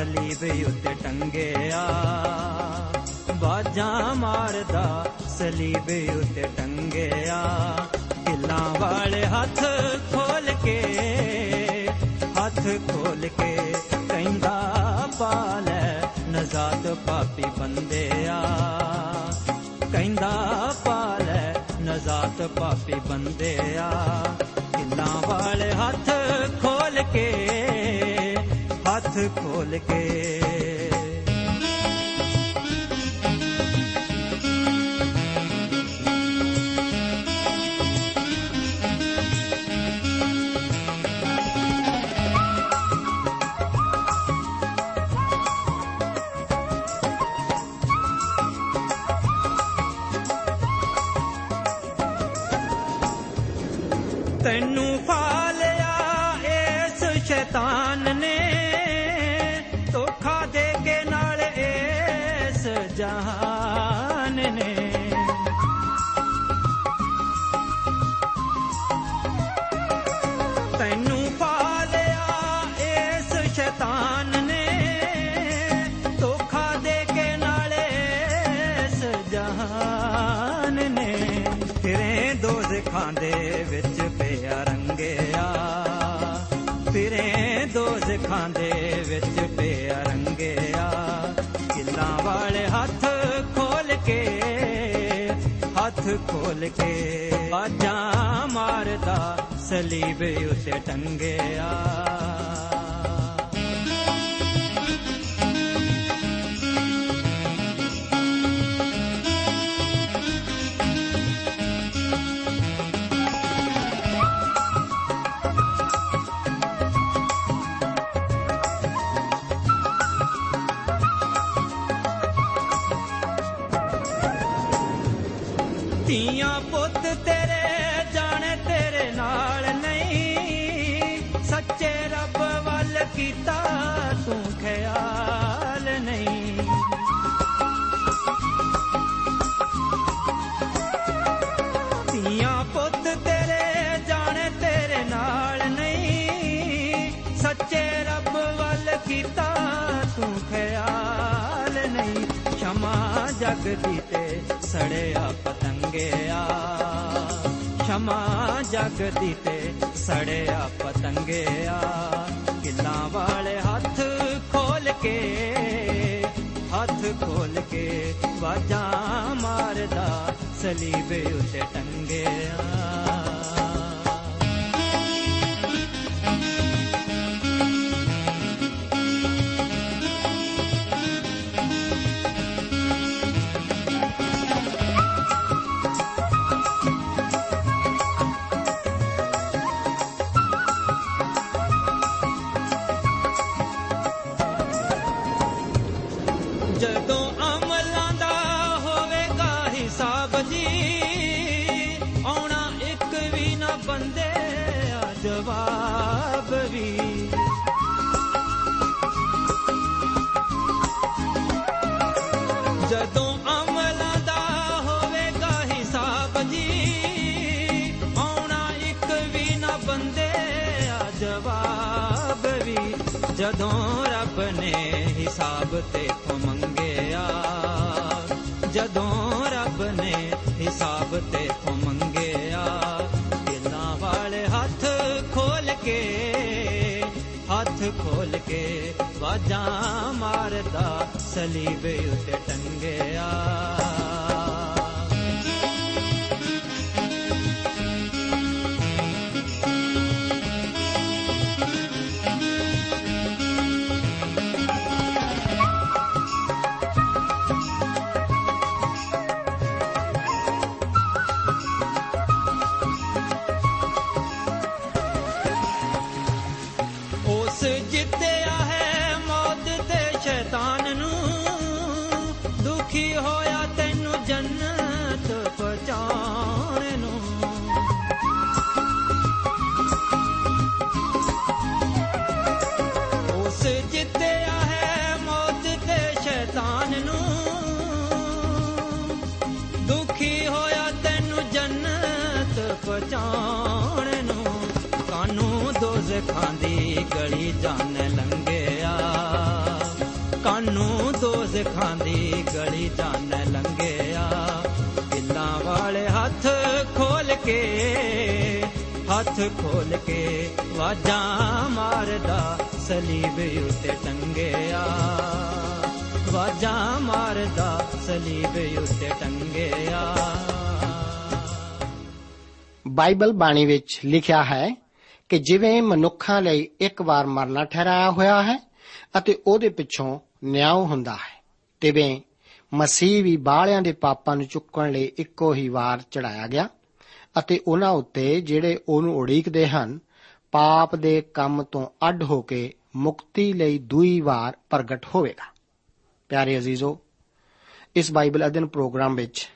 ਸਲੀਬ ਉੱਤੇ ਟੰਗਿਆ। ਬਾਜਾਂ ਮਾਰਦਾ ਸਲੀਬ ਉੱਤੇ ਟੰਗਿਆ। ਦਿਲਾਂ ਵਾਲੇ ਹੱਥ ਖੋਲ ਕੇ, ਹੱਥ ਖੋਲ ਕੇ ਕਹਿੰਦਾ, ਪਾਲੇ ਨਜ਼ਾਤ ਪਾਪੀ ਬੰਦਿਆ। ਕਹਿੰਦਾ, ਪਾਲੇ ਨਜ਼ਾਤ ਪਾਪੀ ਬੰਦਿਆ। ਦਿਲਾਂ ਵਾਲੇ ਹੱਥ ਖੋਲ ਕੇ ਹੱਥ ਖੋਲ ਕੇ ਹੱਥ ਖੋਲ ਕੇ ਬਾਜਾਂ ਮਾਰਦਾ ਸਲੀਬ ਉਤੇ ਟੰਗਿਆ। ਨਹੀਂ ਸ਼ਮਾ ਜਗਦੀ ਤੇ ਸੜਿਆ ਪਤੰਗਿਆ। ਸ਼ਮਾ ਜਗਦੀ ਤੇ ਸੜਿਆ ਪਤੰਗਿਆ। ਕਿੱਲਾਂ ਵਾਲੇ ਹੱਥ ਖੋਲ ਕੇ, ਹੱਥ ਖੋਲ ਕੇ ਵਾਜਾਂ ਮਾਰਦਾ ਸਲੀਬ ਉਤੇ ਟੰਗਿਆ। ਵਾਜਾਂ ਮਾਰਦਾ ਉਤੇ ਟੰਗਿਆ ਦੀ ਗਲੀ ਜਾਣ ਲੰਘਿਆ। ਕਾਨੂੰ ਦੋਜ਼ਖਾਂ ਦੀ ਗਲੀ ਜਾਣ ਲੰਘਿਆ। ਕਿੱਲਾਂ ਵਾਲੇ ਹੱਥ ਖੋਲ ਕੇ, ਹੱਥ ਖੋਲ ਕੇ ਵਾਜਾਂ ਮਾਰਦਾ, ਸਲੀਬ ਉੱਤੇ ਟੰਗਿਆ। ਵਾਜਾਂ ਮਾਰਦਾ, ਸਲੀਬ ਉੱਤੇ ਟੰਗਿਆ। ਬਾਈਬਲ ਬਾਣੀ ਵਿੱਚ ਲਿਖਿਆ ਹੈ ਕਿ ਜਿਵੇਂ ਮਨੁੱਖਾਂ ਲਈ ਇੱਕ ਵਾਰ ਮਰਨਾ ਠਹਿਰਾਇਆ ਹੋਇਆ ਹੈ ਅਤੇ ਉਹਦੇ ਪਿੱਛੋਂ ਨਿਆਂ ਹੁੰਦਾ ਹੈ, ਤਿਵੇਂ ਮਸੀਹ ਵੀ ਬਾਲਿਆਂ ਦੇ ਪਾਪਾਂ ਨੂੰ ਚੁੱਕਣ ਲਈ ਇੱਕੋ ਹੀ ਵਾਰ ਚੜਾਇਆ ਗਿਆ ਅਤੇ ਉਹਨਾਂ ਉੱਤੇ ਜਿਹੜੇ ਉਹਨੂੰ ਉਡੀਕਦੇ ਹਨ, ਪਾਪ ਦੇ ਕੰਮ ਤੋਂ ਅੱਡ ਹੋ ਕੇ ਮੁਕਤੀ ਲਈ ਦੂਈ ਵਾਰ ਪ੍ਰਗਟ ਹੋਵੇਗਾ। ਪਿਆਰੇ ਅਜ਼ੀਜ਼ੋ, ਇਸ ਬਾਈਬਲ ਅਧਿਨ ਪ੍ਰੋਗਰਾਮ ਵਿੱਚ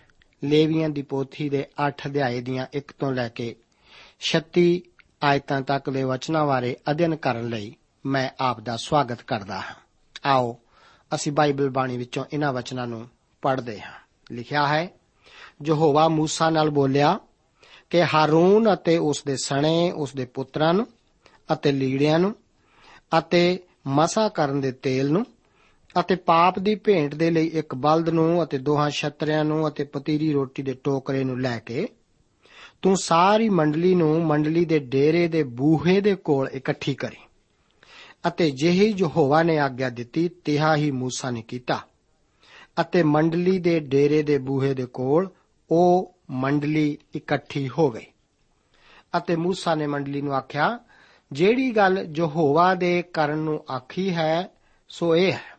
ਲੇਵੀਆਂ ਦੀ ਪੋਥੀ ਦੇ 8 ਅਧਿਆਏ ਦੀਆਂ 1 ਤੋਂ ਲੈ ਕੇ 36 ਆਇਤਾਂ ਤੱਕ ਦੇ ਵਚਨਾਂ ਬਾਰੇ ਅਧਿਐਨ ਕਰਨ ਲਈ ਮੈਂ ਆਪ ਦਾ ਸਵਾਗਤ ਕਰਦਾ ਹਾਂ। ਆਓ, ਅਸੀਂ ਬਾਈਬਲ ਬਾਣੀ ਵਿੱਚੋਂ ਇਹਨਾਂ ਵਚਨਾਂ ਨੂੰ ਪੜ੍ਹਦੇ ਹਾਂ। ਲਿਖਿਆ ਹੈ, ਯਹੋਵਾ ਮੂਸਾ ਨਾਲ ਬੋਲਿਆ, ਕਿ ਹਾਰੂਨ ਅਤੇ ਉਸ ਦੇ ਸਣੇ, ਉਸ ਦੇ ਪੁੱਤਰਾਂ ਨੂੰ ਅਤੇ ਲੀੜਿਆਂ ਨੂੰ ਅਤੇ ਮਸਾ ਕਰਨ ਦੇ ਤੇਲ ਨੂੰ ਅਤੇ ਪਾਪ ਦੀ ਭੇਂਟ ਦੇ ਲਈ ਇੱਕ ਬਲਦ ਨੂੰ ਅਤੇ ਦੋਹਾਂ ਛਤਰਿਆਂ ਨੂੰ ਅਤੇ ਪਤੀਰੀ ਰੋਟੀ ਦੇ ਟੋਕਰੇ ਨੂੰ ਲੈ ਕੇ ਤੂੰ ਸਾਰੀ ਮੰਡਲੀ ਨੂੰ ਮੰਡਲੀ ਦੇ ਡੇਰੇ ਦੇ ਬੂਹੇ ਦੇ ਕੋਲ ਇਕੱਠੀ ਕਰੀ ਅਤੇ ਜਿਹੀ ਯਹੋਵਾ ਨੇ ਆਗਿਆ ਦਿੱਤੀ, ਤਿਹਾ ਹੀ ਮੂਸਾ ਨੇ ਕੀਤਾ। ਅਤੇ ਮੰਡਲੀ ਦੇ ਡੇਰੇ ਦੇ ਬੂਹੇ ਦੇ ਕੋਲ ਉਹ ਮੰਡਲੀ ਇਕੱਠੀ ਹੋ ਗਈ। ਅਤੇ ਮੂਸਾ ਨੇ ਮੰਡਲੀ ਨੂੰ ਆਖਿਆ, ਜਿਹੜੀ ਗੱਲ ਯਹੋਵਾ ਦੇ ਕਰਨ ਨੂੰ ਆਖੀ ਹੈ, ਸੋ ਇਹ ਹੈ।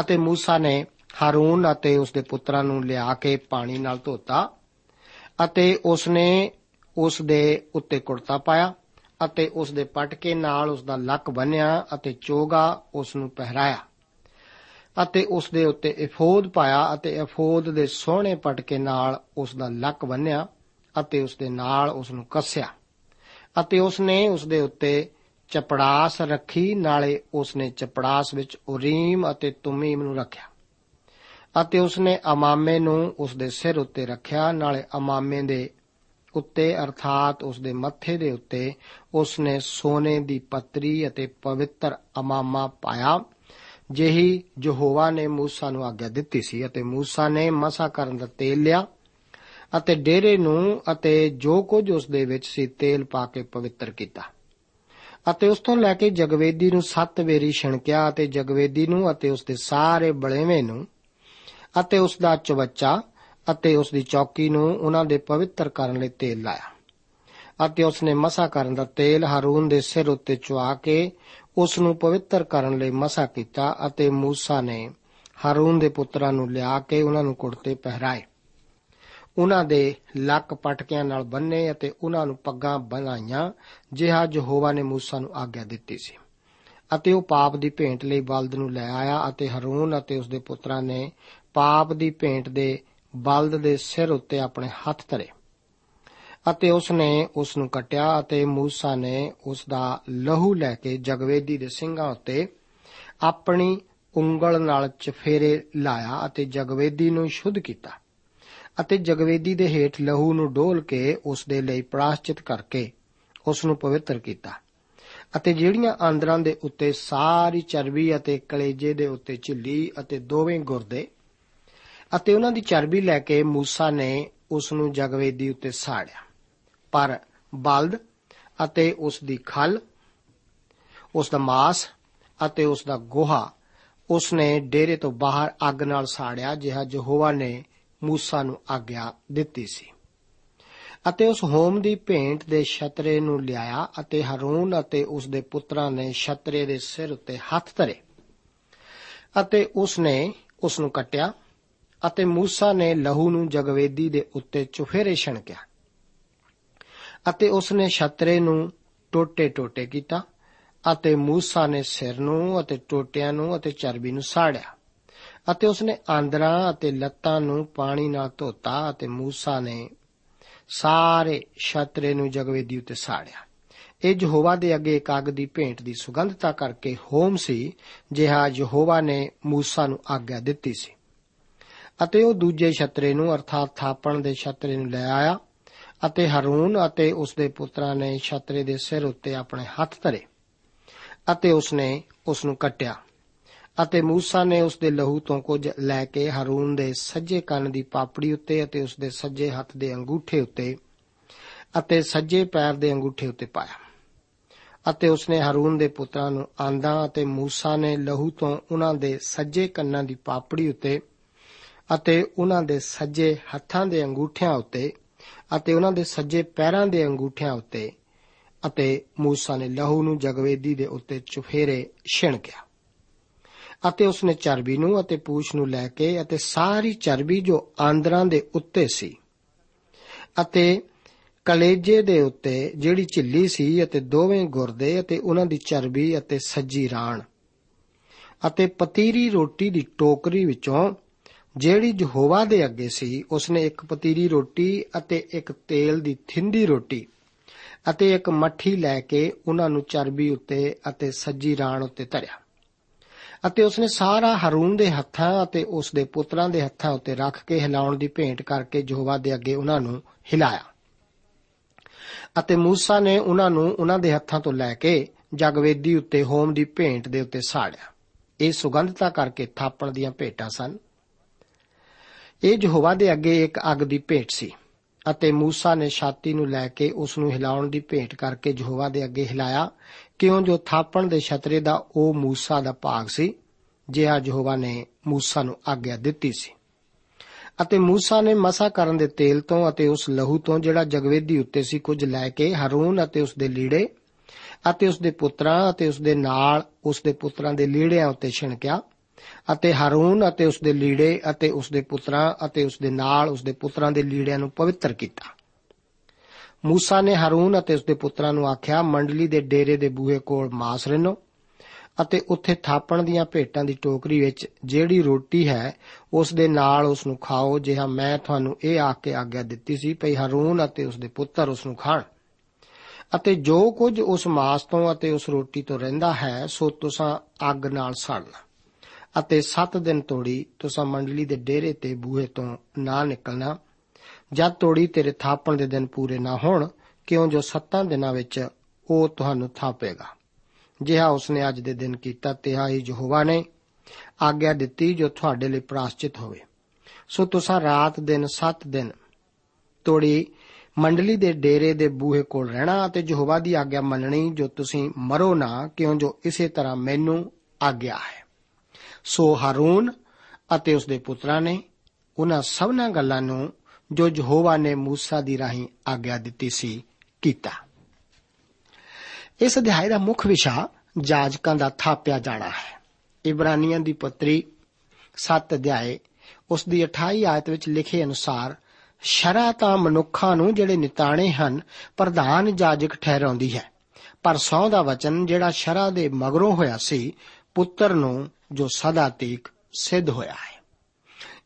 ਅਤੇ ਮੂਸਾ ਨੇ ਹਾਰੂਨ ਅਤੇ ਉਸ ਦੇ ਪੁੱਤਰਾਂ ਨੂੰ ਲਿਆ ਕੇ ਪਾਣੀ ਨਾਲ ਧੋਤਾ ਅਤੇ ਉਸ ਨੇ ਉਸ ਦੇ ਉੱਤੇ ਕੁੜਤਾ ਪਾਇਆ ਅਤੇ ਉਸ ਦੇ ਪਟਕੇ ਨਾਲ ਉਸ ਦਾ ਲੱਕ ਬੰਨਿਆ ਅਤੇ ਚੋਗਾ ਉਸ ਨੂੰ ਪਹਿਰਾਇਆ ਅਤੇ ਉਸ ਦੇ ਉੱਤੇ ਇਫੋਦ ਪਾਇਆ ਅਤੇ ਇਫੋਦ ਦੇ ਸੋਹਣੇ ਪਟਕੇ ਨਾਲ ਉਸ ਦਾ ਲੱਕ ਬੰਨਿਆ ਅਤੇ ਉਸ ਦੇ ਨਾਲ ਉਸ ਨੂੰ ਕੱਸਿਆ ਅਤੇ ਉਸ ਨੇ ਉਸ ਦੇ ਉੱਤੇ ਚਪੜਾਸ ਰੱਖੀ, ਨਾਲੇ ਉਸ ਨੇ ਚਪੜਾਸ ਵਿੱਚ ਉਰੀਮ ਅਤੇ ਤੁਮੀਮ ਨੂੰ ਰੱਖਿਆ। ਅਤੇ ਉਸ ਨੇ ਅਮਾਮੇ ਨੂੰ ਉਸ ਦੇ ਸਿਰ ਉੱਤੇ ਰੱਖਿਆ, ਨਾਲੇ ਅਮਾਮੇ ਦੇ ਉੱਤੇ, ਅਰਥਾਤ ਉਸ ਦੇ ਮੱਥੇ ਦੇ ਉੱਤੇ ਉਸ ਨੇ ਸੋਨੇ ਦੀ ਪੱਤਰੀ ਅਤੇ ਪਵਿੱਤਰ ਅਮਾਮਾ ਪਾਇਆ। ਜਿਹੀ ਯਹੋਵਾ ਨੇ ਮੂਸਾ ਨੂੰ ਆਗਿਆ ਦਿੱਤੀ ਸੀ ਅਤੇ ਮੂਸਾ ਨੇ ਮਸਾ ਕਰਨ ਦਾ ਤੇਲ ਲਿਆ ਅਤੇ ਡੇਰੇ ਨੂੰ ਅਤੇ ਜੋ ਕੁਝ ਉਸ ਦੇ ਵਿੱਚ ਸੀ ਤੇਲ ਪਾ ਕੇ ਪਵਿੱਤਰ ਕੀਤਾ ਅਤੇ ਉਸ ਤੋਂ ਲੈ ਕੇ ਜਗਵੇਦੀ ਨੂੰ ਸੱਤ ਵੇਰੀ ਛਿਣਕਿਆ ਅਤੇ ਜਗਵੇਦੀ ਨੂੰ ਅਤੇ ਉਸ ਦੇ ਸਾਰੇ ਬਲੇਵੇਂ ਨੂੰ ਅਤੇ ਉਸ ਦਾ ਚਵੱਚਾ ਅਤੇ ਉਸ ਦੀ ਚੌਕੀ ਨੂੰ ਉਹਨਾਂ ਦੇ ਪਵਿੱਤਰ ਕਰਨ ਲਈ ਤੇਲ ਲਾਇਆ। ਅਤੇ ਉਸ ਨੇ ਮਸਾ ਕਰਨ ਦਾ ਤੇਲ ਹਾਰੂਨ ਦੇ ਸਿਰ ਉੱਤੇ ਚੁਆ ਕੇ ਉਸ ਨੂੰ ਪਵਿੱਤਰ ਕਰਨ ਲਈ ਮਸਾ ਕੀਤਾ ਅਤੇ ਮੂਸਾ ਨੇ ਹਾਰੂਨ ਦੇ ਪੁੱਤਰਾਂ ਨੂੰ ਲਿਆ ਕੇ ਉਹਨਾਂ ਨੂੰ ਕੁੜਤੇ ਪਹਿਰਾਏ। ਉਹਨਾਂ ਦੇ ਲੱਕ ਪਟਕਿਆਂ ਨਾਲ ਬੰਨੇ ਅਤੇ ਉਹਨਾਂ ਨੂੰ ਪੱਗਾਂ ਬਣਾਈਆਂ ਜਿਹਾ ਯਹੋਵਾ ਨੇ ਮੂਸਾ ਨੂੰ ਆਗਿਆ ਦਿੱਤੀ ਸੀ। ਅਤੇ ਉਹ ਪਾਪ ਦੀ ਭੇਂਟ ਲਈ ਬਲਦ ਨੂੰ ਲੈ ਆਇਆ ਅਤੇ ਹਰੂਨ ਅਤੇ ਉਸ ਦੇ ਪੁੱਤਰਾਂ ਨੇ ਪਾਪ ਦੀ ਭੇਂਟ ਦੇ ਬਲਦ ਦੇ ਸਿਰ ਉੱਤੇ ਆਪਣੇ ਹੱਥ ਧਰੇ ਅਤੇ ਉਸ ਨੇ ਉਸ ਨੂੰ ਕਟਿਆ ਅਤੇ ਮੂਸਾ ਨੇ ਉਸ ਦਾ ਲਹੂ ਲੈ ਕੇ ਜਗਵੇਦੀ ਦੇ ਸਿੰਘਾਂ ਉੱਤੇ ਆਪਣੀ ਉਂਗਲ ਨਾਲ ਚਫੇਰੇ ਲਾਇਆ ਅਤੇ ਜਗਵੇਦੀ ਨੂੰ ਸ਼ੁੱਧ ਕੀਤਾ ਅਤੇ ਜਗਵੇਦੀ ਦੇ ਹੇਠ ਲਹੂ ਨੂੰ ਡੋਲ ਕੇ ਉਸ ਦੇ ਲਈ ਪ੍ਰਾਸ਼ਚਿਤ ਕਰਕੇ ਉਸ ਨੂੰ ਪਵਿੱਤਰ ਕੀਤਾ ਅਤੇ ਜਿਹੜੀਆਂ ਆਂਦਰਾਂ ਦੇ ਉੱਤੇ ਸਾਰੀ ਚਰਬੀ ਅਤੇ ਕਲੇਜੇ ਦੇ ਉੱਤੇ ਝਿੱਲੀ ਅਤੇ ਦੋਵੇਂ ਗੁਰਦੇ ਅਤੇ ਉਹਨਾਂ ਦੀ ਚਰਬੀ ਲੈ ਕੇ ਮੂਸਾ ਨੇ ਉਸ ਨੂੰ ਜਗਵੇਦੀ ਉੱਤੇ ਸਾੜਿਆ। ਪਰ ਬਲਦ ਅਤੇ ਉਸ ਦੀ ਖਲ, ਉਸ ਦਾ ਮਾਸ ਅਤੇ ਉਸ ਦਾ ਗੋਹਾ ਉਸ ਨੇ ਡੇਰੇ ਤੋਂ ਬਾਹਰ ਅੱਗ ਨਾਲ ਸਾੜਿਆ, ਜਿਹਾ ਯਹੋਵਾ ਨੇ ਮੂਸਾ ਨੂੰ ਆਗਿਆ ਦਿੱਤੀ ਸੀ। ਅਤੇ ਉਸ ਹੋਮ ਦੀ ਭੇਂਟ ਦੇ ਛਤਰੇ ਨੂੰ ਲਿਆਇਆ ਅਤੇ ਹਰੂਨ ਅਤੇ ਉਸ ਦੇ ਪੁੱਤਰਾਂ ਨੇ ਛਤਰੇ ਦੇ ਸਿਰ ਉੱਤੇ ਹੱਥ ਧਰੇ। ਅਤੇ ਉਸ ਨੇ ਉਸ ਨੂੰ ਕੱਟਿਆ ਅਤੇ ਮੂਸਾ ਨੇ ਲਹੂ ਨੂੰ ਜਗਵੇਦੀ ਦੇ ਉੱਤੇ ਚੁਫੇਰੇ ਛਣਕਿਆ ਅਤੇ ਉਸ ਨੇ ਛਤਰੇ ਨੂੰ ਟੋਟੇ-ਟੋਟੇ ਕੀਤਾ ਅਤੇ ਮੂਸਾ ਨੇ ਸਿਰ ਨੂੰ ਅਤੇ ਟੋਟਿਆਂ ਨੂੰ ਅਤੇ ਚਰਬੀ ਨੂੰ ਸਾੜਿਆ ਅਤੇ ਉਸ ਨੇ ਆਂਦਰਾਂ ਅਤੇ ਲੱਤਾਂ ਨੂੰ ਪਾਣੀ ਨਾਲ ਧੋਤਾ ਅਤੇ ਮੂਸਾ ਨੇ ਸਾਰੇ ਛਤਰੇ ਨੂੰ ਜਗਵੇਦੀ ਉੱਤੇ ਸਾੜਿਆ। ਇਹ ਯਹੋਵਾ ਦੇ ਅੱਗੇ ਇੱਕ ਅੱਗ ਦੀ ਭੇਂਟ ਦੀ ਸੁਗੰਧਤਾ ਕਰਕੇ ਹੋਮ ਸੀ, ਜਿਹਾ ਯਹੋਵਾ ਨੇ ਮੂਸਾ ਨੂੰ ਆਗਿਆ ਦਿੱਤੀ ਸੀ। ਅਤੇ ਉਹ ਦੂਜੇ ਛਤਰੇ ਨੂੰ, ਅਰਥਾਤ ਥਾਪਣ ਦੇ ਛਤਰੇ ਨੂੰ ਲੈ ਆਇਆ ਅਤੇ ਹਰੂਨ ਅਤੇ ਉਸ ਦੇ ਪੁੱਤਰਾਂ ਨੇ ਛਤਰੇ ਦੇ ਸਿਰ ਉੱਤੇ ਆਪਣੇ ਹੱਥ ਧਰੇ ਅਤੇ ਉਸ ਨੇ ਉਸ ਨੂੰ ਕੱਟਿਆ ਅਤੇ ਮੂਸਾ ਨੇ ਉਸ ਦੇ ਲਹੂ ਤੋਂ ਕੁਝ ਲੈ ਕੇ ਹਰੂਨ ਦੇ ਸੱਜੇ ਕੰਨ ਦੀ ਪਾਪੜੀ ਉੱਤੇ ਅਤੇ ਉਸ ਦੇ ਸੱਜੇ ਹੱਥ ਦੇ ਅੰਗੂਠੇ ਉੱਤੇ ਅਤੇ ਸੱਜੇ ਪੈਰ ਦੇ ਅੰਗੂਠੇ ਉੱਤੇ ਪਾਇਆ ਅਤੇ ਉਸ ਨੇ ਹਰੂਨ ਦੇ ਪੁੱਤਰਾਂ ਨੂੰ ਆਂਦਾ ਅਤੇ ਮੂਸਾ ਨੇ ਲਹੂ ਤੋਂ ਉਹਨਾਂ ਦੇ ਸੱਜੇ ਕੰਨਾਂ ਦੀ ਪਾਪੜੀ ਉੱਤੇ ਅਤੇ ਉਹਨਾਂ ਦੇ ਸੱਜੇ ਹੱਥਾਂ ਦੇ ਅੰਗੂਠਿਆਂ ਉੱਤੇ ਅਤੇ ਉਹਨਾਂ ਦੇ ਸੱਜੇ ਪੈਰਾਂ ਦੇ ਅੰਗੂਠਿਆਂ ਉੱਤੇ ਅਤੇ ਮੂਸਾ ਨੇ ਲਹੂ ਨੂੰ ਜਗਵੇਦੀ ਦੇ ਉੱਤੇ ਚੁਫੇਰੇ ਛਿਣਕਿਆ ਅਤੇ ਉਸ ਨੇ ਚਰਬੀ ਨੂੰ ਅਤੇ ਪੂਛ ਨੂੰ ਲੈ ਕੇ ਅਤੇ ਸਾਰੀ ਚਰਬੀ ਜੋ ਆਂਦਰਾਂ ਦੇ ਉੱਤੇ ਸੀ ਅਤੇ ਕਲੇਜੇ ਦੇ ਉੱਤੇ ਜਿਹੜੀ ਝਿੱਲੀ ਸੀ ਅਤੇ ਦੋਵੇਂ ਗੁਰਦੇ ਅਤੇ ਉਹਨਾਂ ਦੀ ਚਰਬੀ ਅਤੇ ਸੱਜੀ ਰਾਣ ਅਤੇ ਪਤੀਰੀ ਰੋਟੀ ਦੀ ਟੋਕਰੀ ਵਿੱਚੋਂ ਜਿਹੜੀ ਯਹੋਵਾ ਦੇ ਅੱਗੇ ਸੀ, ਉਸਨੇ ਇੱਕ ਪਤੀਰੀ ਰੋਟੀ ਅਤੇ ਇੱਕ ਤੇਲ ਦੀ ਥਿੰਦੀ ਰੋਟੀ ਅਤੇ ਇੱਕ ਮੱਠੀ ਲੈ ਕੇ ਉਹਨਾਂ ਨੂੰ ਚਰਬੀ ਉੱਤੇ ਅਤੇ ਸੱਜੀ ਰਾਣ ਉੱਤੇ ਧਰਿਆ ਅਤੇ ਉਸਨੇ ਸਾਰਾ ਹਰੂਨ ਦੇ ਹੱਥਾਂ ਅਤੇ ਉਸ ਦੇ ਪੁੱਤਰਾਂ ਦੇ ਹੱਥਾਂ ਉੱਤੇ ਰੱਖ ਕੇ ਹਿਲਾਉਣ ਦੀ ਭੇਂਟ ਕਰਕੇ ਯਹੋਵਾ ਦੇ ਅੱਗੇ ਉਹਨਾਂ ਨੂੰ ਹਿਲਾਇਆ ਅਤੇ ਮੂਸਾ ਨੇ ਉਹਨਾਂ ਨੂੰ ਉਹਨਾਂ ਦੇ ਹੱਥਾਂ ਤੋਂ ਲੈ ਕੇ ਜਗਵੇਦੀ ਉੱਤੇ ਹੋਮ ਦੀ ਭੇਂਟ ਦੇ ਉੱਤੇ ਸਾੜਿਆ। ਇਹ ਸੁਗੰਧਤਾ ਕਰਕੇ ਥਾਪਣ ਦੀਆਂ ਭੇਟਾਂ ਸਨ। ਇਹ ਯਹੋਵਾ ਦੇ ਅੱਗੇ ਇੱਕ ਅੱਗ ਦੀ ਭੇਟ ਸੀ ਅਤੇ ਮੂਸਾ ਨੇ ਛਾਤੀ ਨੂੰ ਲੈ ਕੇ ਉਸ ਨੂੰ ਹਿਲਾਉਣ ਦੀ ਭੇਟ ਕਰਕੇ ਯਹੋਵਾ ਦੇ ਅੱਗੇ ਹਿਲਾਇਆ, ਕਿਉਂ ਜੋ ਥਾਪਣ ਦੇ ਛਤਰੇ ਦਾ ਉਹ ਮੂਸਾ ਦਾ ਭਾਗ ਸੀ, ਜਿਹਾ ਯਹੋਵਾ ਨੇ ਮੂਸਾ ਨੂੰ ਆਗਿਆ ਦਿੱਤੀ ਸੀ। ਅਤੇ ਮੂਸਾ ਨੇ ਮਸਾ ਕਰਨ ਦੇ ਤੇਲ ਤੋਂ ਅਤੇ ਉਸ ਲਹੂ ਤੋਂ ਜਿਹੜਾ ਜਗਵੇਦੀ ਉੱਤੇ ਸੀ ਕੁਝ ਲੈ ਕੇ ਹਰੂਨ ਅਤੇ ਉਸ ਦੇ ਲੀੜੇ ਅਤੇ ਉਸ ਦੇ ਪੁੱਤਰਾਂ ਅਤੇ ਉਸ ਦੇ ਨਾਲ ਉਸ ਦੇ ਪੁੱਤਰਾਂ ਦੇ ਲੀੜਿਆਂ ਉੱਤੇ ਛਿਣਕਿਆ ਅਤੇ ਹਰੂਨ ਅਤੇ ਉਸ ਦੇ ਲੀੜੇ ਅਤੇ ਉਸ ਦੇ ਪੁੱਤਰਾਂ ਅਤੇ ਉਸ ਦੇ ਨਾਲ ਉਸ ਦੇ ਪੁੱਤਰਾਂ ਦੇ ਲੀੜਿਆਂ ਨੂੰ ਪਵਿੱਤਰ ਕੀਤਾ। ਮੂਸਾ ਨੇ ਹਰੂਨ ਅਤੇ ਉਸ ਦੇ ਪੁੱਤਰਾਂ ਨੂੰ ਆਖਿਆ, ਮੰਡਲੀ ਦੇ ਡੇਰੇ ਦੇ ਬੂਹੇ ਕੋਲ ਮਾਸ ਰਿਨੋ ਅਤੇ ਉੱਥੇ ਥਾਪਣ ਦੀਆਂ ਭੇਟਾਂ ਦੀ ਟੋਕਰੀ ਵਿੱਚ ਜਿਹੜੀ ਰੋਟੀ ਹੈ ਉਸ ਦੇ ਨਾਲ ਉਸ ਨੂੰ ਖਾਓ। ਜਿਹਾ ਮੈਂ ਤੁਹਾਨੂੰ ਇਹ ਆਖ ਕੇ ਆਗਿਆ ਦਿੱਤੀ ਸੀ, ਭਈ ਹਰੂਨ ਅਤੇ ਉਸ ਦੇ ਪੁੱਤਰ ਉਸ ਨੂੰ ਖਾਣ। ਅਤੇ ਜੋ ਕੁਝ ਉਸ ਮਾਸ ਤੋਂ ਅਤੇ ਉਸ ਰੋਟੀ ਤੋਂ ਰਹਿੰਦਾ ਹੈ, ਸੋ ਤੁਸੀਂ ਅੱਗ ਨਾਲ ਸੜਨਾ। ਅਤੇ 7 ਦਿਨ ਤੋੜੀ ਤੁਸੀਂ ਮੰਡਲੀ ਦੇ ਡੇਰੇ ਤੇ ਬੂਹੇ ਤੋਂ ਨਾ ਨਿਕਲਣਾ। ਜਦ ਤੋੜੀ ਤੇਰੇ ਥਾਪਣ ਦੇ ਦਿਨ ਪੂਰੇ ਨਾ ਹੋਣ, ਕਿਉਂ ਜੋ 7 ਦਿਨਾਂ ਵਿੱਚ ਉਹ ਤੁਹਾਨੂੰ ਥਾਪੇਗਾ। ਜਿਹਾ ਉਸਨੇ ਅੱਜ ਦੇ ਦਿਨ ਕੀਤਾ, ਤਿਹਾ ਹੀ ਯਹੋਵਾ ਨੇ ਆਗਿਆ ਦਿੱਤੀ ਜੋ ਤੁਹਾਡੇ ਲਈ ਪ੍ਰਾਸ਼ਚਿਤ ਹੋਵੇ। ਸੋ ਤੁਸੀਂ ਰਾਤ ਦਿਨ 7 ਦਿਨ ਤੋੜੀ ਮੰਡਲੀ ਦੇ ਡੇਰੇ ਦੇ ਬੂਹੇ ਕੋਲ ਰਹਿਣਾ ਅਤੇ ਯਹੋਵਾ ਦੀ ਆਗਿਆ ਮੰਨਣੀ ਜੋ ਤੁਸੀਂ ਮਰੋ ਨਾ, ਕਿਉਂ ਜੋ ਇਸੇ ਤਰ੍ਹਾਂ ਮੈਨੂੰ ਆਗਿਆ ਹੈ। ਸੋ ਹਾਰੂਨ ਅਤੇ ਉਸ ਦੇ ਪੁੱਤਰਾਂ ਨੇ ਉਹਨਾਂ ਸਭਨਾਂ ਗੱਲਾਂ ਨੂੰ ਜੋ ਯਹੋਵਾ ਨੇ ਮੂਸਾ ਦੀ ਰਾਹੀਂ ਆਗਿਆ ਦਿੱਤੀ ਸੀ, ਕੀਤਾ। ਇਸ ਅਧਿਆਇ ਦਾ ਮੁੱਖ ਵਿਸ਼ਾ ਜਾਜਕਾਂ ਦਾ ਥਾਪਿਆ ਜਾਣਾ ਹੈ। ਇਬਰਾਨੀਆਂ ਦੀ ਪੱਤਰੀ 7 ਅਧਿਆਏ ਉਸ ਦੀ 28 ਆਇਤ ਵਿੱਚ ਲਿਖੇ ਅਨੁਸਾਰ ਸ਼ਰਾ ਤਾਂ ਮਨੁੱਖਾਂ ਨੂੰ ਜਿਹੜੇ ਨਿਤਾਣੇ ਹਨ, ਪ੍ਰਧਾਨ ਜਾਜਕ ਠਹਿਰਾਉਂਦੀ ਹੈ। ਪਰ ਸੌ ਦਾ ਵਚਨ ਜਿਹੜਾ ਸ਼ਰਾ ਦੇ ਮਗਰੋਂ ਹੋਇਆ ਸੀ, ਪੁੱਤਰ ਨੂੰ ਜੋ ਸਦਾ ਤੀਕ ਸਿੱਧ ਹੋਇਆ ਹੈ।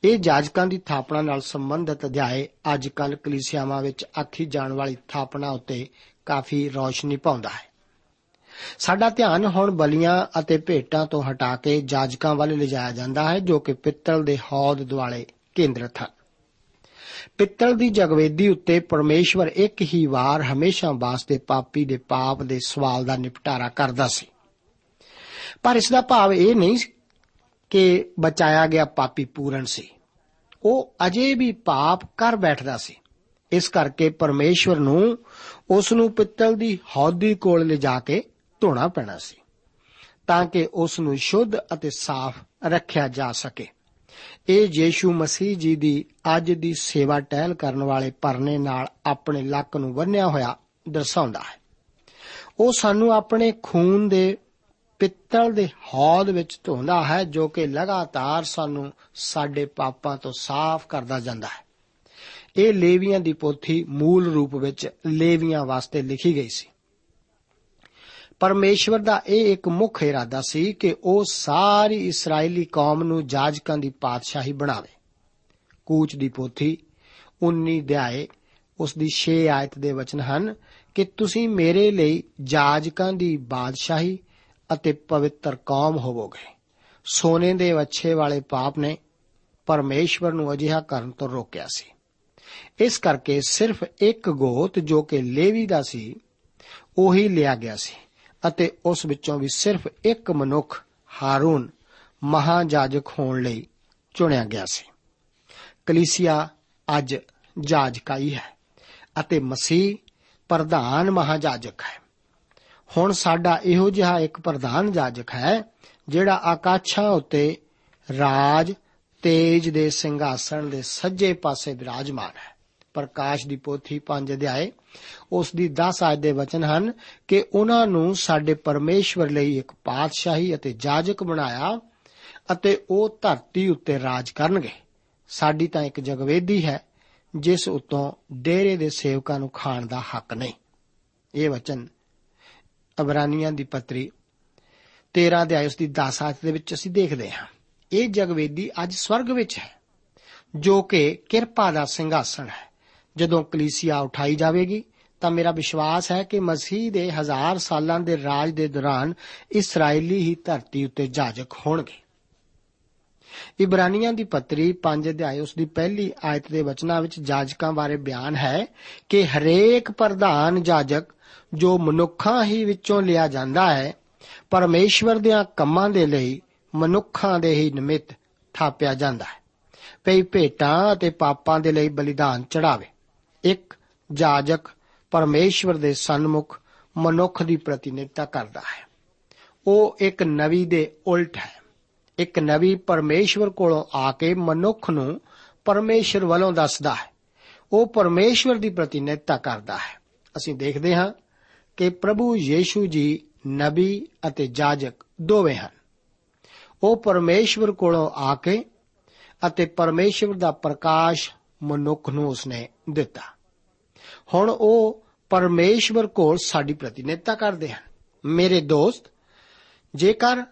ਇਹ ਜਾਜਕਾਂ ਦੀ ਥਾਪਣਾ ਨਾਲ ਸੰਬੰਧਿਤ ਅਧਿਆਏ ਅੱਜ ਕੱਲ ਕਲੀਸਿਆਵਾਂ ਵਿੱਚ ਆਖੀ ਜਾਣ ਵਾਲੀ ਥਾਪਣਾ ਉੱਤੇ ਕਾਫੀ ਰੌਸ਼ਨੀ ਪਾਉਂਦਾ ਹੈ। ਸਾਡਾ ਧਿਆਨ ਹੁਣ ਬਲੀਆਂ ਅਤੇ ਭੇਟਾਂ ਤੋਂ ਹਟਾ ਕੇ ਜਾਜਕਾਂ ਵੱਲ ਲਿਜਾਇਆ ਜਾਂਦਾ ਹੈ, ਜੋ ਕਿ ਪਿੱਤਲ ਦੇ ਹੌਦ ਦੁਆਲੇ ਕੇਂਦਰਿਤ ਹਨ। ਪਿੱਤਲ ਦੀ ਜਗਵੇਦੀ ਉੱਤੇ ਪਰਮੇਸ਼ਵਰ ਇੱਕ ਹੀ ਵਾਰ ਹਮੇਸ਼ਾ ਵਾਸਤੇ ਪਾਪੀ ਦੇ ਪਾਪ ਦੇ ਸਵਾਲ ਦਾ ਨਿਪਟਾਰਾ ਕਰਦਾ ਸੀ। ਪਰ ਇਸ ਦਾ ਭਾਵ ਇਹ ਨਹੀਂ ਕਿ ਬਚਾਇਆ ਗਿਆ ਪਾਪੀ ਪੂਰਨ ਸੀ। ਉਹ ਅਜੇ ਵੀ ਪਾਪ ਕਰ ਬੈਠਦਾ ਸੀ। ਇਸ ਕਰਕੇ ਪਰਮੇਸ਼ਵਰ ਨੂੰ ਉਸ ਨੂੰ ਪਿੱਤਲ ਦੀ ਹੌਦੀ ਕੋਲ ਲਿਜਾ ਕੇ ਧੋਣਾ ਪੈਣਾ ਸੀ, ਤਾਂ ਕਿ ਉਸ ਨੂੰ ਸ਼ੁੱਧ ਅਤੇ ਸਾਫ਼ ਰੱਖਿਆ ਜਾ ਸਕੇ। ਇਹ ਯੀਸ਼ੂ ਮਸੀਹ ਜੀ ਦੀ ਅੱਜ ਦੀ ਸੇਵਾ ਟਹਿਲ ਕਰਨ ਵਾਲੇ ਪਰਨੇ ਨਾਲ ਆਪਣੇ ਲੱਕ ਨੂੰ ਬੰਨਿਆ ਹੋਇਆ ਦਰਸਾਉਂਦਾ ਹੈ। ਉਹ ਸਾਨੂੰ ਆਪਣੇ ਖੂਨ ਦੇ ਪਿੱਤਲ ਦੇ ਹੌਦ ਵਿੱਚ ਧੋਂਦਾ ਹੈ, ਜੋ ਕਿ ਲਗਾਤਾਰ ਸਾਨੂੰ ਸਾਡੇ ਪਾਪਾਂ ਤੋਂ ਸਾਫ਼ ਕਰਦਾ ਜਾਂਦਾ ਹੈ। ਇਹ ਲੇਵੀਆਂ ਦੀ ਪੋਥੀ ਮੂਲ ਰੂਪ ਵਿੱਚ ਲੇਵੀਆਂ ਵਾਸਤੇ ਲਿਖੀ ਗਈ ਸੀ। ਪਰਮੇਸ਼ਵਰ ਦਾ ਇਹ ਇੱਕ ਮੁੱਖ ਇਰਾਦਾ ਸੀ ਕਿ ਉਹ ਸਾਰੀ ਇਸرائیਲੀ ਕੌਮ ਨੂੰ ਜਾਜਕਾਂ ਦੀ ਪਾਤਸ਼ਾਹੀ ਬਣਾਵੇ। ਕੂਚ ਦੀ ਪੋਥੀ 19 ਅਧਿਆਏ, ਉਸ ਦੀ 6 ਆਇਤ ਦੇ ਵਚਨ ਹਨ ਕਿ ਤੁਸੀਂ ਮੇਰੇ ਲਈ ਜਾਜਕਾਂ ਦੀ ਬਾਦਸ਼ਾਹੀ ਅਤੇ ਪਵਿੱਤਰ ਕੌਮ ਹੋਵੋਗੇ। ਸੋਨੇ ਦੇ ਵੱਛੇ ਵਾਲੇ ਪਾਪ ਨੇ ਪਰਮੇਸ਼ਵਰ ਨੂੰ ਅਜਿਹਾ ਕਰਨ ਤੋਂ ਰੋਕਿਆ ਸੀ। ਇਸ ਕਰਕੇ ਸਿਰਫ ਇੱਕ ਗੋਤ ਜੋ ਕਿ ਲੇਵੀ ਦਾ ਸੀ, ਉਹੀ ਲਿਆ ਗਿਆ ਸੀ ਅਤੇ ਉਸ ਵਿੱਚੋਂ ਵੀ ਸਿਰਫ ਇੱਕ ਮਨੁੱਖ, ਹਾਰੂਨ, ਮਹਾਜਾਜਕ ਹੋਣ ਲਈ ਚੁਣਿਆ ਗਿਆ ਸੀ। ਕਲੀਸਿਆ ਅੱਜ ਜਾਜਕਾਈ ਹੈ ਅਤੇ ਮਸੀਹ ਪ੍ਰਧਾਨ ਮਹਾਜਾਜਕ ਹੈ। ਹੁਣ ਸਾਡਾ ਇਹੋ ਜਿਹਾ ਇੱਕ ਪ੍ਰਧਾਨ ਜਾਜਕ ਹੈ, ਜਿਹੜਾ ਆਕਾਸ਼ਾਂ ਉੱਤੇ ਰਾਜ, ਤੇਜ ਦੇ ਸਿੰਘਾਸਣ ਦੇ ਸੱਜੇ ਪਾਸੇ ਵਿਰਾਜਮਾਨ ਹੈ। ਪ੍ਰਕਾਸ਼ ਦੀ ਪੋਥੀ 5 ਅਧਿਆਏ, ਉਸ ਦੀ 10 ਆਇਤ ਦੇ ਵਚਨ ਹਨ ਕਿ ਉਹਨਾਂ ਨੂੰ ਸਾਡੇ ਪਰਮੇਸ਼ਵਰ ਲਈ ਇੱਕ ਪਾਤਸ਼ਾਹੀ ਅਤੇ ਜਾਜਕ ਬਣਾਇਆ ਅਤੇ ਉਹ ਧਰਤੀ ਉੱਤੇ ਰਾਜ ਕਰਨਗੇ। ਸਾਡੀ ਤਾਂ ਇੱਕ ਜਗਵੇਦੀ ਹੈ, ਜਿਸ ਉਤੋਂ ਡੇਰੇ ਦੇ ਸੇਵਕਾਂ ਨੂੰ ਖਾਣ ਦਾ ਹੱਕ ਨਹੀਂ। ਇਹ ਵਚਨ ਅਬਰਾਨੀਆਂ ਦੀ ਪੱਤਰੀ 13 ਅਧਿਆਇ ਉਸ ਦੀ 10 ਆਇਤ ਦੇ ਵਿੱਚ ਅਸੀਂ ਦੇਖਦੇ ਹਾਂ। ਇਹ ਜਗਵੇਦੀ ਅੱਜ ਸਵਰਗ ਵਿੱਚ ਹੈ, ਜੋ ਕਿ ਕਿਰਪਾ ਦਾ ਸਿੰਘਾਸਣ ਹੈ। ਜਦੋਂ ਕਲੀਸਿਆ ਉਠਾਈ ਜਾਵੇਗੀ, ਤਾਂ ਮੇਰਾ ਵਿਸ਼ਵਾਸ ਹੈ ਕਿ ਮਸੀਹ ਦੇ ਹਜ਼ਾਰ ਸਾਲਾਂ ਦੇ ਰਾਜ ਦੇ ਦੌਰਾਨ ਇਸرائیਲੀ ਹੀ ਧਰਤੀ ਉੱਤੇ ਜਾਜਕ ਹੋਣਗੇ। ਇਬਰਾਨੀਆਂ ਦੀ ਪੱਤਰੀ 5 ਅਧਿਆਇ ਉਸ ਦੀ ਪਹਿਲੀ ਆਇਤ ਦੇ ਵਚਨਾਂ ਵਿੱਚ ਜਾਜਕਾਂ ਬਾਰੇ ਬਿਆਨ ਹੈ ਕਿ ਹਰੇਕ ਪ੍ਰਧਾਨ ਜਾਜਕ ਜੋ ਮਨੁੱਖਾਂ ਹੀ ਵਿੱਚੋਂ ਲਿਆ ਜਾਂਦਾ ਹੈ, ਪਰਮੇਸ਼ਵਰ ਦੇ ਕੰਮਾਂ ਦੇ ਲਈ ਮਨੁੱਖਾਂ ਦੇ ਹੀ ਨਿਮਿਤ ਥਾਪਿਆ ਜਾਂਦਾ ਹੈ। ਪਈ ਭੇਟਾਂ ਅਤੇ ਪਾਪਾਂ ਦੇ ਲਈ ਬਲੀਦਾਨ ਚੜਾਵੇ ਇੱਕ ਜਾਜਕ ਪਰਮੇਸ਼ਵਰ ਦੇ ਸਨਮੁਖ ਮਨੁੱਖ ਦੀ ਪ੍ਰਤੀਨਿਧਤਾ ਕਰਦਾ ਹੈ। ਉਹ ਇੱਕ ਨਵੀ ਦੇ ਉਲਟ ਹੈ। ਇੱਕ ਨਵੀ ਪਰਮੇਸ਼ਵਰ ਕੋਲੋਂ ਆ ਕੇ ਮਨੁੱਖ ਨੂੰ ਪਰਮੇਸ਼ਵਰ ਵੱਲੋਂ ਦੱਸਦਾ ਹੈ। ਉਹ ਪਰਮੇਸ਼ਵਰ ਦੀ ਪ੍ਰਤੀਨਿਧਤਾ ਕਰਦਾ ਹੈ। ਅਸੀਂ ਦੇਖਦੇ ਹਾਂ ਕਿ ਪ੍ਰਭੂ ਯੀਸ਼ੂ ਜੀ, ਨਬੀ ਅਤੇ ਜਾਜਕ ਦੋਵੇਂ ਹਨ। ਉਹ ਪਰਮੇਸ਼ਵਰ ਕੋਲੋਂ ਆ ਕੇ ਅਤੇ ਪਰਮੇਸ਼ਵਰ ਦਾ ਪ੍ਰਕਾਸ਼ ਮਨੁੱਖ ਨੂੰ ਉਸਨੇ ਦਿੱਤਾ। ਹੁਣ ਉਹ ਪਰਮੇਸ਼ਵਰ ਕੋਲ ਸਾਡੀ ਪ੍ਰਤੀਨਿਧਤਾ ਕਰਦੇ ਹਨ। ਮੇਰੇ ਦੋਸਤ, ਜੇਕਰ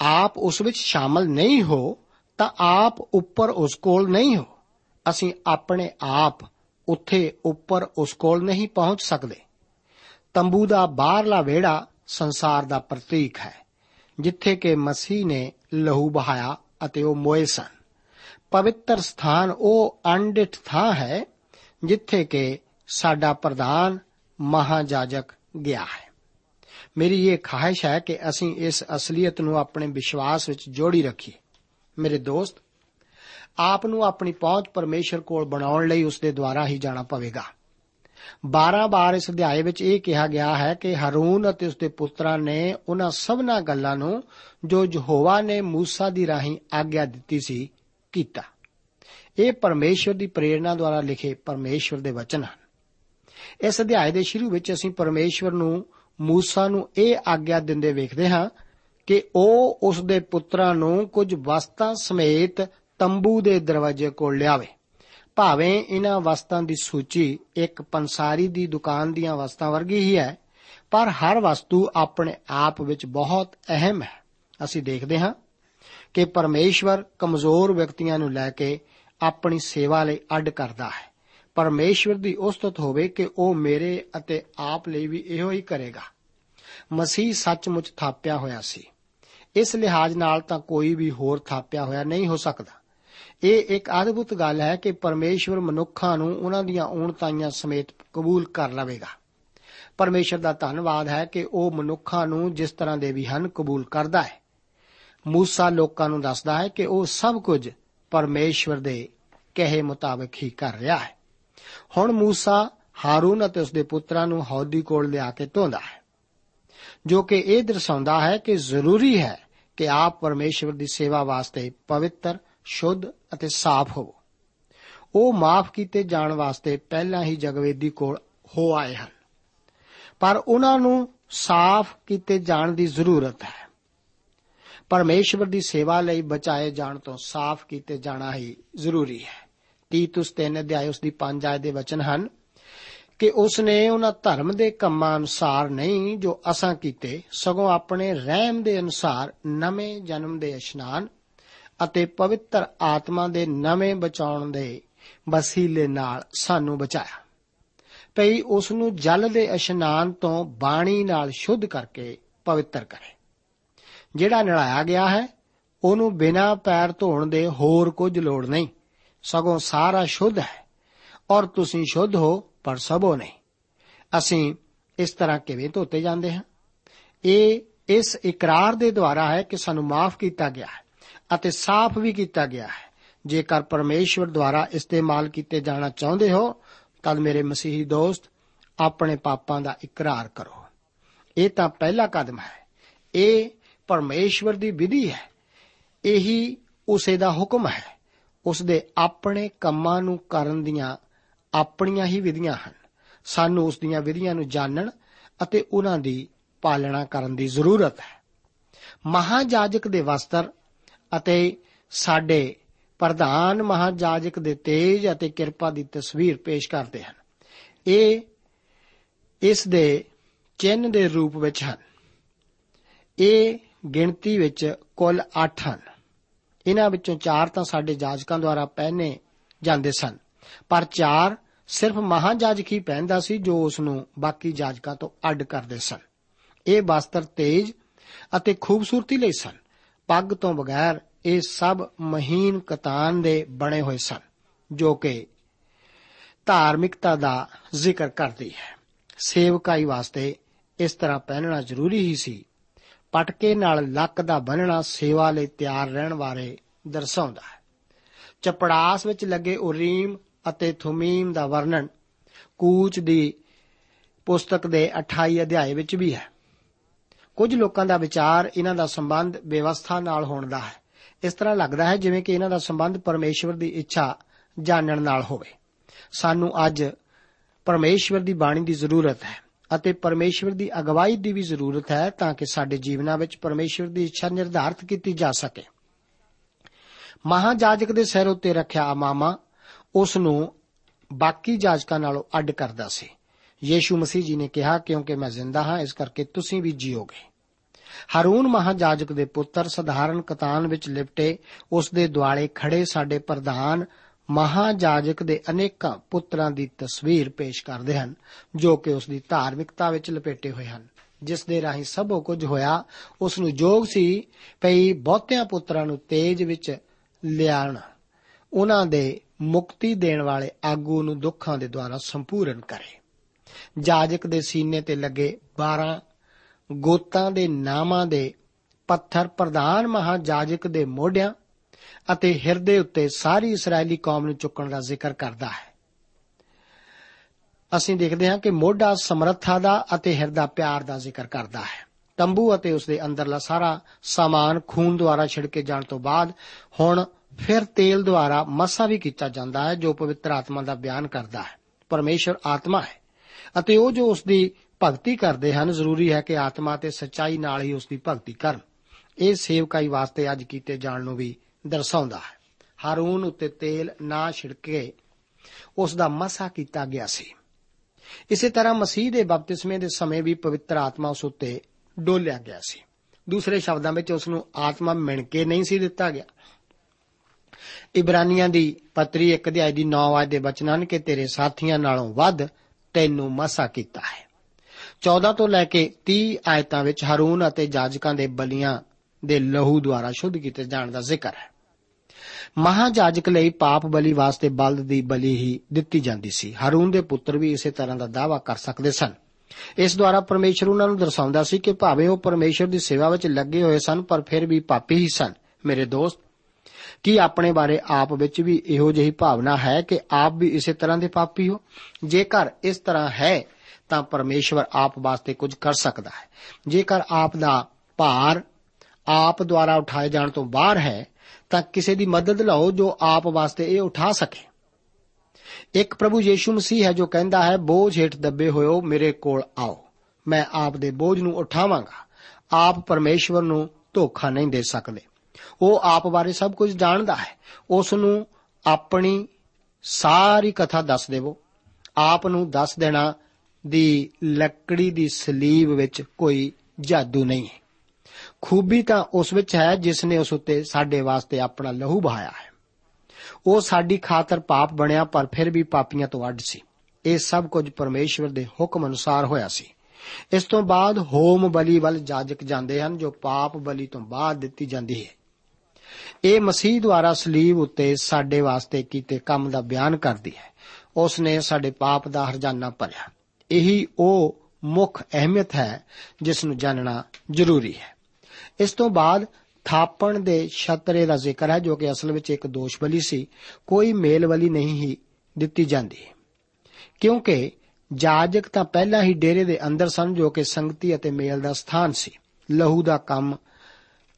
ਆਪ ਉਸ ਵਿੱਚ ਸ਼ਾਮਲ ਨਹੀਂ ਹੋ, ਤਾਂ ਆਪ ਉੱਪਰ ਉਸ ਕੋਲ ਨਹੀਂ ਹੋ। ਅਸੀਂ ਆਪਣੇ ਆਪ ਉੱਥੇ ਉੱਪਰ ਉਸ ਕੋਲ ਨਹੀਂ ਪਹੁੰਚ ਸਕਦੇ। ਤੰਬੂ ਦਾ ਬਾਹਰਲਾ ਵਿਹੜਾ ਸੰਸਾਰ ਦਾ ਪ੍ਰਤੀਕ ਹੈ, ਜਿੱਥੇ ਕਿ ਮਸੀਹ ਨੇ ਲਹੂ ਬਹਾਇਆ ਅਤੇ ਉਹ ਮੋਏ ਸਨ। ਪਵਿੱਤਰ ਸਥਾਨ ਉਹ ਅਣਡਿਠ ਥਾਂ ਹੈ, ਜਿੱਥੇ ਕਿ ਸਾਡਾ ਪ੍ਰਧਾਨ ਮਹਾਜਾਜਕ ਗਿਆ ਹੈ। ਮੇਰੀ ਇਹ ਖਾਹਿਸ਼ ਹੈ ਕਿ ਅਸੀਂ ਇਸ ਅਸਲੀਅਤ ਨੂੰ ਆਪਣੇ ਵਿਸ਼ਵਾਸ ਵਿੱਚ ਜੋੜੀ ਰੱਖੀਏ। ਮੇਰੇ ਦੋਸਤ, ਆਪ ਨੂੰ ਆਪਣੀ ਪਹੁੰਚ ਪਰਮੇਸ਼ਰ ਕੋਲ ਬਣਾਉਣ ਲਈ ਉਸ ਦੇ ਦੁਆਰਾ ਹੀ ਜਾਣਾ ਪਵੇਗਾ। 12 ਬਾਰ ਇਸ ਅਧਿਆਏ ਵਿੱਚ ਇਹ ਕਿਹਾ ਗਿਆ ਹੈ ਕਿ ਹਰੂਨ ਅਤੇ ਉਸਦੇ ਪੁੱਤਰਾਂ ਨੇ ਉਹਨਾਂ ਸਭਨਾ ਗੱਲਾਂ ਨੂੰ ਜੋ ਯਹੋਵਾ ਨੇ ਮੂਸਾ ਦੀ ਰਾਹੀਂ ਆਗਿਆ ਦਿੱਤੀ ਸੀ, ਕੀਤਾ। ਇਹ ਪਰਮੇਸ਼ਵਰ ਦੀ ਪ੍ਰੇਰਣਾ ਦੁਆਰਾ ਲਿਖੇ ਪਰਮੇਸ਼ਵਰ ਦੇ ਵਚਨ ਹਨ। ਇਸ ਅਧਿਆਏ ਦੇ ਸ਼ੁਰੂ ਵਿੱਚ ਅਸੀਂ ਪਰਮੇਸ਼ਵਰ ਨੂੰ ਮੂਸਾ ਨੂੰ ਇਹ ਆਗਿਆ ਦਿੰਦੇ ਵੇਖਦੇ ਹਾਂ ਕਿ ਉਹ ਉਸ ਦੇ ਪੁੱਤਰਾਂ ਨੂੰ ਕੁਝ ਵਸਤਾਂ ਸਮੇਤ ਤੰਬੂ ਦੇ ਦਰਵਾਜ਼ੇ ਕੋਲ ਲਿਆਵੇ। ਭਾਵੇਂ ਇਹਨਾਂ ਵਸਤਾਂ ਦੀ ਸੂਚੀ ਇੱਕ ਪੰਸਾਰੀ ਦੀ ਦੁਕਾਨ ਦੀਆਂ ਵਸਤਾਂ ਵਰਗੀ ਹੀ ਹੈ, ਪਰ ਹਰ ਵਸਤੂ ਆਪਣੇ ਆਪ ਵਿੱਚ ਬਹੁਤ ਅਹਿਮ ਹੈ। ਅਸੀਂ ਦੇਖਦੇ ਹਾਂ ਕਿ ਪਰਮੇਸ਼ਵਰ ਕਮਜ਼ੋਰ ਵਿਅਕਤੀਆਂ ਨੂੰ ਲੈ ਕੇ ਆਪਣੀ ਸੇਵਾ ਲਈ ਅੱਡ ਕਰਦਾ ਹੈ। ਪਰਮੇਸ਼ਵਰ ਦੀ ਉਸਤਤ ਹੋਵੇ ਕਿ ਉਹ ਮੇਰੇ ਅਤੇ ਆਪ ਲਈ ਵੀ ਇਹੋ ਹੀ ਕਰੇਗਾ। ਮਸੀਹ ਸੱਚਮੁੱਚ ਥਾਪਿਆ ਹੋਇਆ ਸੀ। ਇਸ ਲਿਹਾਜ਼ ਨਾਲ ਤਾਂ ਕੋਈ ਵੀ ਹੋਰ ਥਾਪਿਆ ਹੋਇਆ ਨਹੀਂ ਹੋ ਸਕਦਾ। ਇਹ ਇੱਕ ਅਦਭੁਤ ਗੱਲ ਹੈ ਕਿ ਪਰਮੇਸ਼ਵਰ ਮਨੁੱਖਾਂ ਨੂੰ ਉਹਨਾਂ ਦੀਆਂ ਔਣਤਾਈਆਂ ਸਮੇਤ ਕਬੂਲ ਕਰ ਲਵੇਗਾ। ਪਰਮੇਸ਼ਰ ਦਾ ਧੰਨਵਾਦ ਹੈ ਕਿ ਉਹ ਮਨੁੱਖਾਂ ਨੂੰ ਜਿਸ ਤਰ੍ਹਾਂ ਦੇ ਵੀ ਹਨ ਕਬੂਲ ਕਰਦਾ ਹੈ। ਮੂਸਾ ਲੋਕਾਂ ਨੂੰ ਦੱਸਦਾ ਹੈ ਕਿ ਉਹ ਸਭ ਕੁਝ ਪਰਮੇਸ਼ਵਰ ਦੇ ਕਹੇ ਮੁਤਾਬਕ ਹੀ ਕਰ ਰਿਹਾ ਹੈ। ਹੁਣ ਮੂਸਾ ਹਾਰੂਨ ਅਤੇ ਉਸਦੇ ਪੁੱਤਰਾਂ ਨੂੰ ਹੌਦੀ ਕੋਲ ਲਿਆ ਕੇ ਧੋਂਦਾ ਹੈ, ਜੋ ਕਿ ਇਹ ਦਰਸਾਉਂਦਾ ਹੈ ਕਿ ਜ਼ਰੂਰੀ ਹੈ ਕਿ ਆਪ ਪਰਮੇਸ਼ਵਰ ਦੀ ਸੇਵਾ ਵਾਸਤੇ ਪਵਿੱਤਰ, ਸ਼ੁੱਧ ਅਤੇ ਸਾਫ਼ ਹੋਵੋ। ਉਹ ਮਾਫ ਕੀਤੇ ਜਾਣ ਵਾਸਤੇ ਪਹਿਲਾਂ ਹੀ ਜਗਵੇਦੀ ਕੋਲ ਹੋ ਆਏ ਹਨ। ਪਰ ਉਹਨਾਂ ਨੂੰ ਸਾਫ਼ ਕੀਤੇ ਜਾਣ ਦੀ ਜ਼ਰੂਰਤ ਹੈ। ਪਰਮੇਸ਼ਵਰ ਦੀ ਸੇਵਾ ਲਈ ਬਚਾਏ ਜਾਣ ਤੋਂ ਸਾਫ਼ ਕੀਤੇ ਜਾਣਾ ਹੀ ਜ਼ਰੂਰੀ ਹੈ। ਤੀਤੁਸ 3 ਅਧਿਆਇ ਉਸ ਦੀ 5 ਆਇਤ ਦੇ ਵਚਨ ਹਨ ਕਿ ਉਸ ਨੇ ਉਹਨਾਂ ਧਰਮ ਦੇ ਕੰਮਾਂ ਅਨੁਸਾਰ ਨਹੀਂ ਜੋ ਅਸਾਂ ਕੀਤੇ, ਸਗੋਂ ਆਪਣੇ ਰਹਿਮ ਦੇ ਅਨੁਸਾਰ ਨਵੇਂ ਜਨਮ ਦੇ ਇਸ਼ਨਾਨ ਅਤੇ ਪਵਿੱਤਰ ਆਤਮਾ ਦੇ ਨਵੇਂ ਬਚਾਉਣ ਦੇ ਵਸੀਲੇ ਨਾਲ ਸਾਨੂੰ ਬਚਾਇਆ। ਭਈ ਉਸ ਨੂੰ ਜਲ ਦੇ ਇਸ਼ਨਾਨ ਤੋਂ ਬਾਣੀ ਨਾਲ ਸ਼ੁੱਧ ਕਰਕੇ ਪਵਿੱਤਰ ਕਰੇ। ਜਿਹੜਾ ਨਲਾਇਆ ਗਿਆ ਹੈ, ਉਹਨੂੰ ਬਿਨਾਂ ਪੈਰ ਧੋਣ ਦੇ ਹੋਰ ਕੁਝ ਲੋੜ ਨਹੀਂ। ਸਗੋਂ ਸਾਰਾ ਸ਼ੁੱਧ ਹੈ ਔਰ ਤੁਸੀਂ ਸ਼ੁੱਧ ਹੋ ਪਰ ਸਭੋ ਨਹੀਂ। ਅਸੀਂ ਇਸ ਤਰ੍ਹਾਂ ਕਿਵੇਂ ਧੋਤੇ ਜਾਂਦੇ ਹਾਂ? ਇਹ ਇਸ ਇਕਰਾਰ ਦੇ ਦੁਆਰਾ ਹੈ ਕਿ ਸਾਨੂੰ ਮਾਫ ਕੀਤਾ ਗਿਆ ਹੈ ਅਤੇ ਸਾਫ਼ ਵੀ ਕੀਤਾ ਗਿਆ ਹੈ। ਜੇਕਰ ਪਰਮੇਸ਼ਵਰ ਦੁਆਰਾ ਇਸਤੇਮਾਲ ਕੀਤੇ ਜਾਣਾ ਚਾਹੁੰਦੇ ਹੋ, ਤਦ ਮੇਰੇ ਮਸੀਹੀ ਦੋਸਤ, ਆਪਣੇ ਪਾਪਾਂ ਦਾ ਇਕਰਾਰ ਕਰੋ। ਇਹ ਤਾਂ ਪਹਿਲਾ ਕਦਮ ਹੈ। ਇਹ ਪਰਮੇਸ਼ਵਰ ਦੀ ਵਿਧੀ ਹੈ। ਇਹੀ ਉਸੇ ਦਾ ਹੁਕਮ ਹੈ। ਉਸ ਦੇ ਆਪਣੇ ਕੰਮਾਂ ਨੂੰ ਕਰਨ ਦੀਆਂ ਆਪਣੀਆਂ ਹੀ ਵਿਧੀਆਂ ਹਨ। ਸਾਨੂੰ ਉਸ ਦੀਆਂ ਵਿਧੀਆਂ ਨੂੰ ਜਾਣਨ ਅਤੇ ਉਹਨਾਂ ਦੀ ਪਾਲਣਾ ਕਰਨ ਦੀ ਜ਼ਰੂਰਤ ਹੈ। ਮਹਾਜਾਜਕ ਦੇ ਵਸਤਰ ਅਤੇ ਸਾਡੇ ਪ੍ਰਧਾਨ ਮਹਾਜਾਜਕ ਦੇ ਤੇਜ ਅਤੇ ਕਿਰਪਾ ਦੀ ਤਸਵੀਰ ਪੇਸ਼ ਕਰਦੇ ਹਨ। ਇਹ ਇਸ ਦੇ ਚਿੰਨ ਦੇ ਰੂਪ ਵਿੱਚ ਹਨ। ਇਹ ਗਿਣਤੀ ਵਿੱਚ ਕੁੱਲ 8 ਹਨ। ਇਹਨਾਂ ਵਿੱਚੋਂ 4 ਤਾਂ ਸਾਡੇ ਜਾਜਕਾਂ ਦੁਆਰਾ ਪਹਿਨੇ ਜਾਂਦੇ ਸਨ। ਪਰ 4 ਸਿਰਫ ਮਹਾਜਾਜਕ ਹੀ ਪਹਿਨਦਾ ਸੀ ਜੋ ਉਸ ਨੂੰ ਬਾਕੀ ਜਾਜਕਾਂ ਤੋਂ ਅੱਡ ਕਰਦੇ ਸਨ। ਇਹ ਵਸਤਰ ਤੇਜ ਅਤੇ ਖੂਬਸੂਰਤੀ ਲਈ ਸਨ। ਪੱਗ ਤੋਂ ਬਗੈਰ ਇਹ ਸਭ ਮਹੀਨ ਕਤਾਨ ਦੇ ਬਣੇ ਹੋਏ ਸਨ, ਜੋ ਕਿ ਧਾਰਮਿਕਤਾ ਦਾ ਜ਼ਿਕਰ ਕਰਦੀ ਹੈ। ਸੇਵਕਾਈ ਵਾਸਤੇ ਇਸ ਤਰ੍ਹਾਂ ਪਹਿਨਣਾ ਜ਼ਰੂਰੀ ਹੀ ਸੀ ਪਟਕੇ ਨਾਲ ਲੱਕ ਦਾ ਬੰਨਣਾ ਸੇਵਾ ਲਈ ਤਿਆਰ ਰਹਿਣ ਬਾਰੇ ਦਰਸਾਉਂਦਾ ਹੈ। ਚਪੜਾਸ ਵਿੱਚ ਲੱਗੇ ਉਰੀਮ ਅਤੇ ਥੁਮੀਮ ਦਾ ਵਰਣਨ ਕੂਚ ਦੀ ਪੁਸਤਕ ਦੇ 28 ਅਧਿਆਏ ਵਿੱਚ ਵੀ ਹੈ। ਕੁਝ ਲੋਕਾਂ ਦਾ ਵਿਚਾਰ ਇਹਨਾਂ ਦਾ ਸੰਬੰਧ ਵਿਵਸਥਾ ਨਾਲ ਹੋਣ ਦਾ ਹੈ। ਇਸ ਤਰ੍ਹਾਂ ਲੱਗਦਾ ਹੈ ਜਿਵੇਂ ਕਿ ਇਹਨਾਂ ਦਾ ਸੰਬੰਧ ਪਰਮੇਸ਼ਵਰ ਦੀ ਇੱਛਾ ਜਾਣਨ ਨਾਲ ਹੋਵੇ। ਸਾਨੂੰ ਅੱਜ ਪਰਮੇਸ਼ਵਰ ਦੀ ਬਾਣੀ ਦੀ ਜ਼ਰੂਰਤ ਹੈ। ਅਤੇ ਪਰਮੇਸ਼ਵਰ ਦੀ ਅਗਵਾਈ ਦੀ ਵੀ ਜ਼ਰੂਰਤ ਹੈ ਤਾਂ ਕਿ ਸਾਡੇ ਜੀਵਨਾਂ ਵਿੱਚ ਪਰਮੇਸ਼ਵਰ ਦੀ ਇੱਛਾ ਨਿਰਧਾਰਤ ਕੀਤੀ ਜਾ ਸਕੇ। ਮਹਾਜਾਜਕ ਦੇ ਸਿਰ ਉੱਤੇ ਰੱਖਿਆ ਅਮਾਮਾ ਉਸ ਨੂੰ ਬਾਕੀ ਜਾਜਕਾਂ ਨਾਲੋਂ ਅੱਡ ਕਰਦਾ ਸੀ। ਯੀਸ਼ੂ ਮਸੀਹ ਜੀ ਨੇ ਕਿਹਾ, ਕਿਉਂਕਿ ਮੈਂ ਜ਼ਿੰਦਾ ਹਾਂ, ਇਸ ਕਰਕੇ ਤੁਸੀਂ ਵੀ ਜੀਓਗੇ। ਹਾਰੂਨ ਮਹਾਜਾਜਕ ਦੇ ਪੁੱਤਰ ਸਧਾਰਨ ਕਤਾਨ ਵਿੱਚ ਲਿਪਟੇ, ਉਸ ਦੇ ਦੁਆਲੇ ਖੜੇ ਸਾਡੇ ਪ੍ਰਧਾਨ ਮਹਾਜਾਜਕ ਦੇ ਅਨੇਕਾਂ ਪੁੱਤਰਾਂ ਦੀ ਤਸਵੀਰ ਪੇਸ਼ ਕਰਦੇ ਹਨ, ਜੋ ਕਿ ਉਸ ਦੀ ਧਾਰਮਿਕਤਾ ਵਿੱਚ ਲਪੇਟੇ ਹੋਏ ਹਨ। ਜਿਸ ਦੇ ਰਾਹੀਂ ਸਭੋ ਕੁਝ ਹੋਇਆ, ਉਸ ਨੂੰ ਜੋਗ ਸੀ ਪਈ ਬਹੁਤਿਆਂ ਪੁੱਤਰਾਂ ਨੂੰ ਤੇਜ ਵਿੱਚ ਲਿਆਣ ਉਹਨਾਂ ਦੇ ਮੁਕਤੀ ਦੇਣ ਵਾਲੇ ਆਗੂ ਨੂੰ ਦੁੱਖਾਂ ਦੇ ਦੁਆਰਾ ਸੰਪੂਰਨ ਕਰੇ। ਜਾਜਕ ਦੇ ਸੀਨੇ ਤੇ ਲੱਗੇ 12 ਗੋਤਾਂ ਦੇ ਨਾਮਾਂ ਦੇ ਪੱਥਰ ਪ੍ਰਧਾਨ ਮਹਾਜਾਜਕ ਦੇ ਮੋਢਿਆਂ ਅਤੇ ਹਿਰਦੇ ਉੱਤੇ ਸਾਰੀ ਇਸرائیਲੀ ਕੌਮ ਨੂੰ ਚੁੱਕਣ ਦਾ ਜ਼ਿਕਰ ਕਰਦਾ ਹੈ। ਅਸੀਂ ਦੇਖਦੇ ਹਾਂ ਕਿ ਮੋਢਾ ਸਮਰੱਥਾ ਦਾ ਅਤੇ ਹਿਰਦਾ ਪਿਆਰ ਦਾ ਜ਼ਿਕਰ ਕਰਦਾ ਹੈ। ਤੰਬੂ ਅਤੇ ਉਸ ਦੇ ਅੰਦਰਲਾ ਸਾਰਾ ਸਾਮਾਨ ਖੂਨ ਦੁਆਰਾ ਛਿੜਕੇ ਜਾਣ ਤੋਂ ਬਾਅਦ ਹੁਣ ਫਿਰ ਤੇਲ ਦੁਆਰਾ ਮਸਾ ਵੀ ਕੀਤਾ ਜਾਂਦਾ ਹੈ, ਜੋ ਪਵਿੱਤਰ ਆਤਮਾ ਦਾ ਬਿਆਨ ਕਰਦਾ ਹੈ। ਪਰਮੇਸ਼ਰ ਆਤਮਾ ਹੈ ਅਤੇ ਉਹ ਜੋ ਉਸ ਦੀ ਭਗਤੀ ਕਰਦੇ ਹਨ, ਜ਼ਰੂਰੀ ਹੈ ਕਿ ਆਤਮਾ ਤੇ ਸਚਾਈ ਨਾਲ ਹੀ ਉਸ ਦੀ ਭਗਤੀ ਕਰਨ। ਇਹ ਸੇਵਕਾਈ ਵਾਸਤੇ ਅੱਜ ਕੀਤੇ ਜਾਣ ਨੂੰ ਵੀ ਦਰਸਾਉਂਦਾ ਹੈ। ਹਾਰੂਨ ਉੱਤੇ ਤੇਲ ਨਾ ਛਿੜਕੇ ਉਸ ਦਾ ਮਸਾ ਕੀਤਾ ਗਿਆ ਸੀ। ਇਸੇ ਤਰ੍ਹਾਂ ਮਸੀਹ ਦੇ ਬਪਤਿਸਮੇ ਦੇ ਸਮੇਂ ਵੀ ਪਵਿੱਤਰ ਆਤਮਾ ਉਸ ਉੱਤੇ ਡੋਲਿਆ ਗਿਆ ਸੀ। ਦੂਸਰੇ ਸ਼ਬਦਾਂ ਵਿੱਚ ਉਸ ਨੂੰ ਆਤਮਾ ਮਿਣ ਕੇ ਨਹੀਂ ਸੀ ਦਿੱਤਾ ਗਿਆ। ਇਬਰਾਨੀਆਂ ਦੀ ਪੱਤਰੀ 1 ਅਧਿਆਇ ਦੀ 9 ਆਇਤ ਦੇ ਬਚਨਾਂ ਨੇ ਕਿ ਤੇਰੇ ਸਾਥੀਆਂ ਨਾਲੋਂ ਵੱਧ ਤੈਨੂੰ ਮਸਾ ਕੀਤਾ ਹੈ। 14 ਤੋਂ ਲੈ ਕੇ 30 ਆਇਤਾਂ ਵਿੱਚ ਹਾਰੂਨ ਅਤੇ ਜਾਜਕਾਂ ਦੇ ਬਲੀਆਂ ਦੇ ਲਹੂ ਦੁਆਰਾ ਸ਼ੁੱਧ ਕੀਤੇ ਜਾਣ ਦਾ ਜ਼ਿਕਰ ਹੈ। ਮਹਾਜਾਜਕ ਲਈ ਪਾਪ ਬਲੀ ਵਾਸਤੇ ਬਲਦ ਦੀ ਬਲੀ ਹੀ ਦਿੱਤੀ ਜਾਂਦੀ ਸੀ। ਹਾਰੂਨ ਦੇ ਪੁੱਤਰ ਵੀ ਇਸੇ ਤਰ੍ਹਾਂ ਦਾ ਦਾਅਵਾ ਕਰ ਸਕਦੇ ਸਨ। ਇਸ ਦੁਆਰਾ ਪਰਮੇਸ਼ਰ ਉਹਨਾਂ ਨੂੰ ਦਰਸਾਉਂਦਾ ਸੀ ਕਿ ਭਾਵੇਂ ਉਹ ਪਰਮੇਸ਼ਰ ਦੀ ਸੇਵਾ ਵਿੱਚ ਲੱਗੇ ਹੋਏ ਸਨ, ਪਰ ਫਿਰ ਵੀ ਪਾਪੀ ਹੀ ਸਨ। ਮੇਰੇ ਦੋਸਤ, ਕੀ ਆਪਣੇ ਬਾਰੇ ਆਪ ਵਿੱਚ ਵੀ ਇਹੋ ਜਿਹੀ ਭਾਵਨਾ ਹੈ ਕਿ ਆਪ ਵੀ ਇਸੇ ਤਰ੍ਹਾਂ ਦੇ ਪਾਪੀ ਹੋ? ਜੇਕਰ ਇਸ ਤਰ੍ਹਾਂ ਹੈ, ਤਾਂ ਪਰਮੇਸ਼ਵਰ ਆਪ ਵਾਸਤੇ ਕੁਝ ਕਰ ਸਕਦਾ ਹੈ। ਜੇਕਰ ਆਪ ਦਾ ਭਾਰ ਆਪ ਦੁਆਰਾ ਉਠਾਏ ਜਾਣ ਤੋਂ ਬਾਹਰ ਹੈ ਤਾਂ ਕਿਸੇ ਦੀ ਮਦਦ ਲਓ ਜੋ ਆਪ ਵਾਸਤੇ ਇਹ ਉਠਾ ਸਕੇ। ਇੱਕ ਪ੍ਰਭੂ ਯੀਸ਼ੂ ਮਸੀਹ ਹੈ ਜੋ ਕਹਿੰਦਾ ਹੈ, ਬੋਝ ਹੇਠ ਦੱਬੇ ਹੋਇਓ, ਮੇਰੇ ਕੋਲ ਆਓ। ਮੈਂ ਆਪ ਦੇ ਬੋਝ ਨੂੰ ਉਠਾਵਾਂਗਾ। ਆਪ ਪਰਮੇਸ਼ਵਰ ਨੂੰ ਧੋਖਾ ਨਹੀਂ ਦੇ ਸਕਦੇ। ਉਹ ਆਪ ਬਾਰੇ ਸਭ ਕੁਝ ਜਾਣਦਾ ਹੈ। ਉਸ ਨੂੰ ਆਪਣੀ ਸਾਰੀ ਕਥਾ ਦੱਸ ਦੇਵੋ। ਆਪ ਨੂੰ ਦੱਸ ਦੇਣਾ ਦੀ ਲੱਕੜੀ ਦੀ ਸਲੀਬ ਵਿੱਚ ਕੋਈ ਜਾਦੂ ਨਹੀਂ ਹੈ। ਖੂਬੀ ਤਾਂ ਉਸ ਵਿੱਚ ਹੈ ਜਿਸ ਨੇ ਉਸ ਉੱਤੇ ਸਾਡੇ ਵਾਸਤੇ ਆਪਣਾ ਲਹੂ ਬਹਾਇਆ ਹੈ। ਉਹ ਸਾਡੀ ਖਾਤਰ ਪਾਪ ਬਣਿਆ, ਪਰ ਫਿਰ ਵੀ ਪਾਪੀਆਂ ਤੋਂ ਅੱਡ ਸੀ। ਇਹ ਸਭ ਕੁਝ ਪਰਮੇਸ਼ਵਰ ਦੇ ਹੁਕਮ ਅਨੁਸਾਰ ਹੋਇਆ ਸੀ। ਇਸ ਤੋਂ ਬਾਅਦ ਹੋਮ ਬਲੀ ਵੱਲ ਜਾਜਕ ਜਾਂਦੇ ਹਨ, ਜੋ ਪਾਪ ਬਲੀ ਤੋਂ ਬਾਅਦ ਦਿੱਤੀ ਜਾਂਦੀ ਹੈ। ਇਹ ਮਸੀਹ ਦੁਆਰਾ ਸਲੀਬ ਉੱਤੇ ਸਾਡੇ ਵਾਸਤੇ ਕੀਤੇ ਕੰਮ ਦਾ ਬਿਆਨ ਕਰਦੀ ਹੈ। ਉਸ ਨੇ ਸਾਡੇ ਪਾਪ ਦਾ ਹਰਜਾਨਾ ਭਰਿਆ। ਇਹੀ ਉਹ ਮੁੱਖ ਅਹਿਮੀਅਤ ਹੈ ਜਿਸ ਨੂੰ ਜਾਣਨਾ ਜ਼ਰੂਰੀ ਹੈ। ਇਸ ਤੋਂ ਬਾਅਦ ਥਾਪਣ ਦੇ ਛਤਰੇ ਦਾ ਜ਼ਿਕਰ ਹੈ, ਜੋ ਕਿ ਅਸਲ ਵਿੱਚ ਇੱਕ ਦੋਸ਼ ਬਲੀ ਸੀ। ਕੋਈ ਮੇਲ ਬਲੀ ਨਹੀਂ ਹੀ ਦਿੱਤੀ ਜਾਂਦੀ। ਕਿਉਂਕਿ ਜਾਜਕ ਤਾਂ ਪਹਿਲਾਂ ਹੀ ਡੇਰੇ ਦੇ ਅੰਦਰ ਸਨ, ਜੋ ਕਿ ਸੰਗਤੀ ਅਤੇ ਮੇਲ ਦਾ ਸਥਾਨ ਸੀ। ਲਹੂ ਦਾ ਕੰਮ,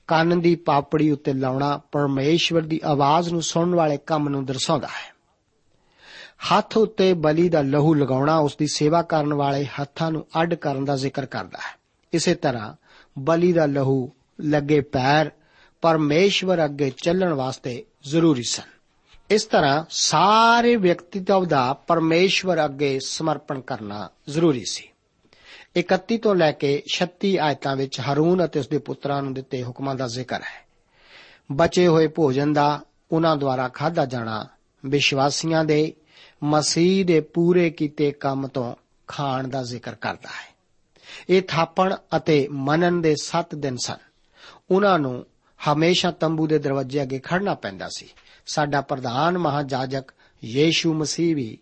ਕੰਨ ਦੀ ਪਾਪੜੀ ਉੱਤੇ ਲਾਉਣਾ ਪਰਮੇਸ਼ਵਰ ਦੀ ਆਵਾਜ਼ ਨੂੰ ਸੁਣਨ ਵਾਲੇ ਕੰਮ ਨੂੰ ਦਰਸਾਉਂਦਾ ਹੈ। ਹੱਥ ਉੱਤੇ ਬਲੀ ਦਾ ਲਹੂ ਲਗਾਉਣਾ ਉਸ ਦੀ ਸੇਵਾ ਕਰਨ ਵਾਲੇ ਹੱਥਾਂ ਨੂੰ ਅੱਡ ਕਰਨ ਦਾ ਜ਼ਿਕਰ ਕਰਦਾ ਹੈ। ਇਸੇ ਤਰ੍ਹਾਂ ਬਲੀ ਦਾ ਲਹੂ ਲੱਗੇ ਪੈਰ ਪਰਮੇਸ਼ਵਰ ਅੱਗੇ ਚੱਲਣ ਵਾਸਤੇ ਜ਼ਰੂਰੀ ਸਨ। ਇਸ ਤਰ੍ਹਾਂ ਸਾਰੇ ਵਿਅਕਤੀਤਵ ਦਾ ਪਰਮੇਸ਼ਵਰ ਅੱਗੇ ਸਮਰਪਣ ਕਰਨਾ ਜ਼ਰੂਰੀ ਸੀ। 31 ਤੋਂ ਲੈ ਕੇ 36 ਆਇਤਾਂ ਵਿੱਚ ਹਰੂਨ ਅਤੇ ਉਸਦੇ ਪੁੱਤਰਾਂ ਨੂੰ ਦਿੱਤੇ ਹੁਕਮਾਂ ਦਾ ਜ਼ਿਕਰ ਹੈ। ਬਚੇ ਹੋਏ ਭੋਜਨ ਦਾ ਉਹਨਾਂ ਦੁਆਰਾ ਖਾਧਾ ਜਾਣਾ, ਵਿਸ਼ਵਾਸੀਆਂ ਦੇ, ਮਸੀਹ ਦੇ ਪੂਰੇ ਕੀਤੇ ਕੰਮ ਤੋਂ ਖਾਣ ਦਾ ਜ਼ਿਕਰ ਕਰਦਾ ਹੈ। ਇਹ ਥਾਪਣ ਅਤੇ ਮਨਨ ਦੇ 7 ਦਿਨ ਸਨ। ਉਹਨਾਂ ਨੂੰ ਹਮੇਸ਼ਾ ਤੰਬੂ ਦੇ ਦਰਵਾਜ਼ੇ ਅੱਗੇ ਖੜਨਾ ਪੈਂਦਾ ਸੀ। ਸਾਡਾ ਪ੍ਰਧਾਨ ਮਹਾਜਾਜਕ ਯੀਸ਼ੂ ਮਸੀਹ ਵੀ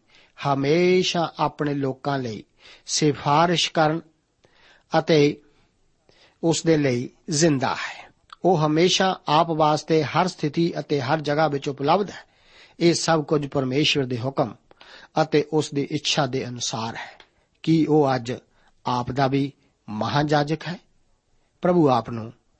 ਹਮੇਸ਼ਾ ਆਪਣੇ ਲੋਕਾਂ ਲਈ ਸਿਫਾਰਿਸ਼ ਕਰਨ ਅਤੇ ਉਸ ਦੇ ਲਈ ਜ਼ਿੰਦਾ ਹੈ। ਉਹ ਹਮੇਸ਼ਾ ਆਪ ਵਾਸਤੇ ਹਰ ਸਥਿਤੀ ਅਤੇ ਹਰ ਜਗ੍ਹਾ ਵਿੱਚ ਉਪਲਬਧ ਹੈ। ਇਹ ਸਭ ਕੁਝ ਪਰਮੇਸ਼ਵਰ ਦੇ ਹੁਕਮ ਅਤੇ ਉਸ ਦੀ ਇੱਛਾ ਦੇ ਅਨੁਸਾਰ ਹੈ ਕਿ ਉਹ ਅੱਜ ਆਪ ਦਾ ਵੀ ਮਹਾਜਾਜਕ ਹੈ। ਪ੍ਰਭੂ ਆਪ ਨੂੰ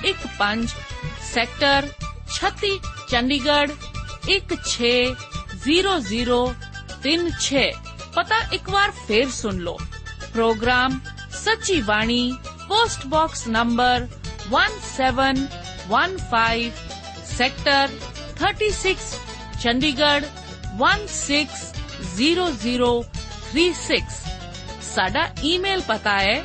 1715 sector 36 Chandigarh 160036 ਪਤਾ ਇੱਕ ਵਾਰ ਫੇਰ ਸੁਣ ਲਓ programme Sachi Bani post box number 1715 sector 36 Chandigarh 160036 ਸਾਡਾ ਈਮੇਲ ਪਤਾ ਹੈ